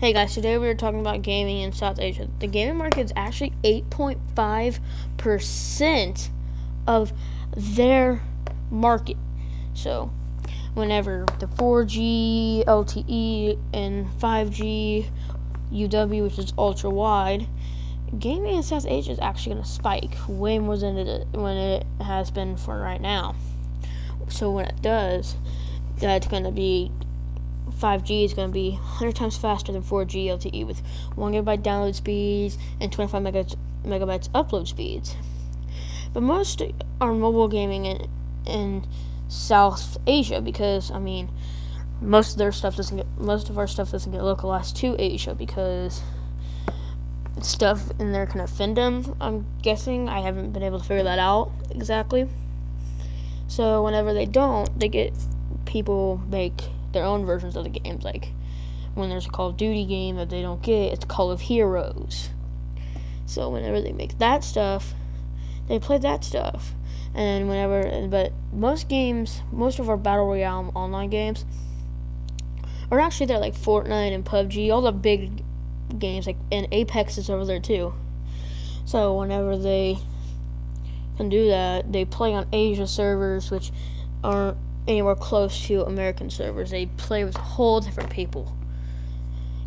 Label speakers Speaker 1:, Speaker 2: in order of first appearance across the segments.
Speaker 1: Hey guys, today we are talking about gaming in South Asia. The gaming market is actually 8.5% of their market. So, whenever the 4G, LTE, and 5G, UW, which is ultra wide, gaming in South Asia is actually going to spike way more than it, when it has been for right now. So, when it does, that's going to be 5G is going to be 100 times faster than 4G LTE with 1 gigabyte download speeds and 25 megabytes, megabytes upload speeds. But most are mobile gaming in, in South Asia because, I mean, most of their stuff doesn't get, most of our stuff doesn't get localized to Asia because stuff in there can offend them, I'm guessing. I haven't been able to figure that out exactly. So whenever they don't, they get people make their own versions of the games. Like when there's a Call of Duty game that they don't get, it's Call of Heroes. So whenever they make that stuff, they play that stuff. And whenever, but most games, most of our battle royale online games are actually they're like Fortnite and PUBG, all the big games, like and Apex is over there too. So whenever they can do that, they play on Asia servers, which aren't anywhere close to American servers. They play with whole different people.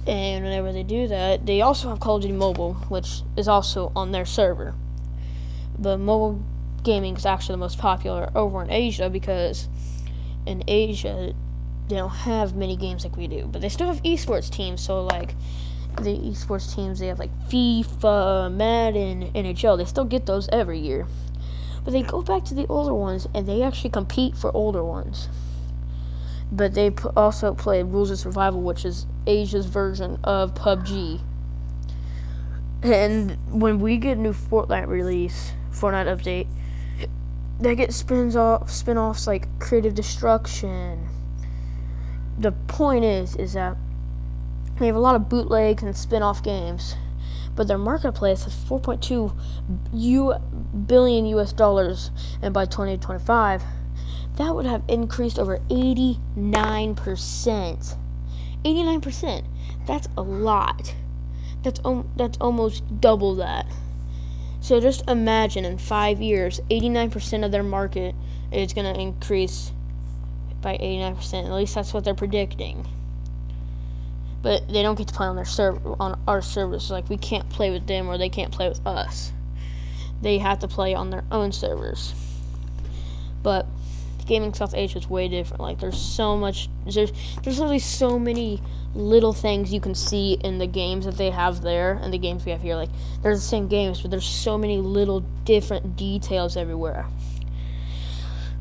Speaker 1: And whenever they do that, they also have Call of Duty Mobile, which is also on their server. But mobile gaming is actually the most popular over in Asia because in Asia they don't have many games like we do, but they still have esports teams. So like the esports teams, they have like FIFA, Madden, NHL. They still get those every year. But they go back to the older ones and they actually compete for older ones. But they p- also play Rules of Survival, which is Asia's version of PUBG. And when we get a new Fortnite release, Fortnite update, they get spins off spin-offs like Creative Destruction. The point is is that they have a lot of bootlegs and spin-off games but their marketplace is 4.2 U billion US dollars, and by 2025, that would have increased over 89%. 89%. That's a lot. That's um, that's almost double that. So just imagine in 5 years, 89% of their market is going to increase by 89%. At least that's what they're predicting but they don't get to play on their server on our servers. Like we can't play with them or they can't play with us. They have to play on their own servers. But gaming South Asia is way different. Like there's so much there's there's literally so many little things you can see in the games that they have there and the games we have here. Like they're the same games, but there's so many little different details everywhere.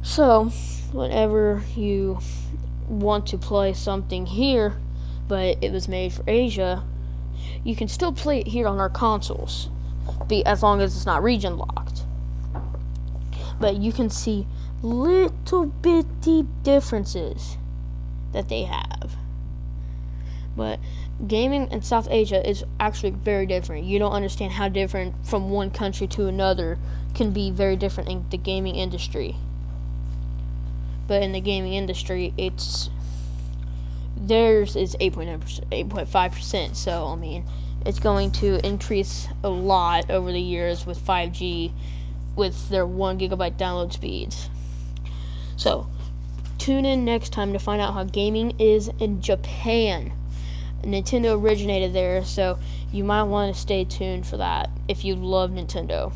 Speaker 1: So whenever you want to play something here, but it was made for Asia, you can still play it here on our consoles, be as long as it's not region locked. But you can see little bitty differences that they have. But gaming in South Asia is actually very different. You don't understand how different from one country to another can be very different in the gaming industry. But in the gaming industry, it's theirs is 8.9%, 8.5%. So, I mean, it's going to increase a lot over the years with 5G with their 1 gigabyte download speeds. So, tune in next time to find out how gaming is in Japan. Nintendo originated there, so you might want to stay tuned for that if you love Nintendo.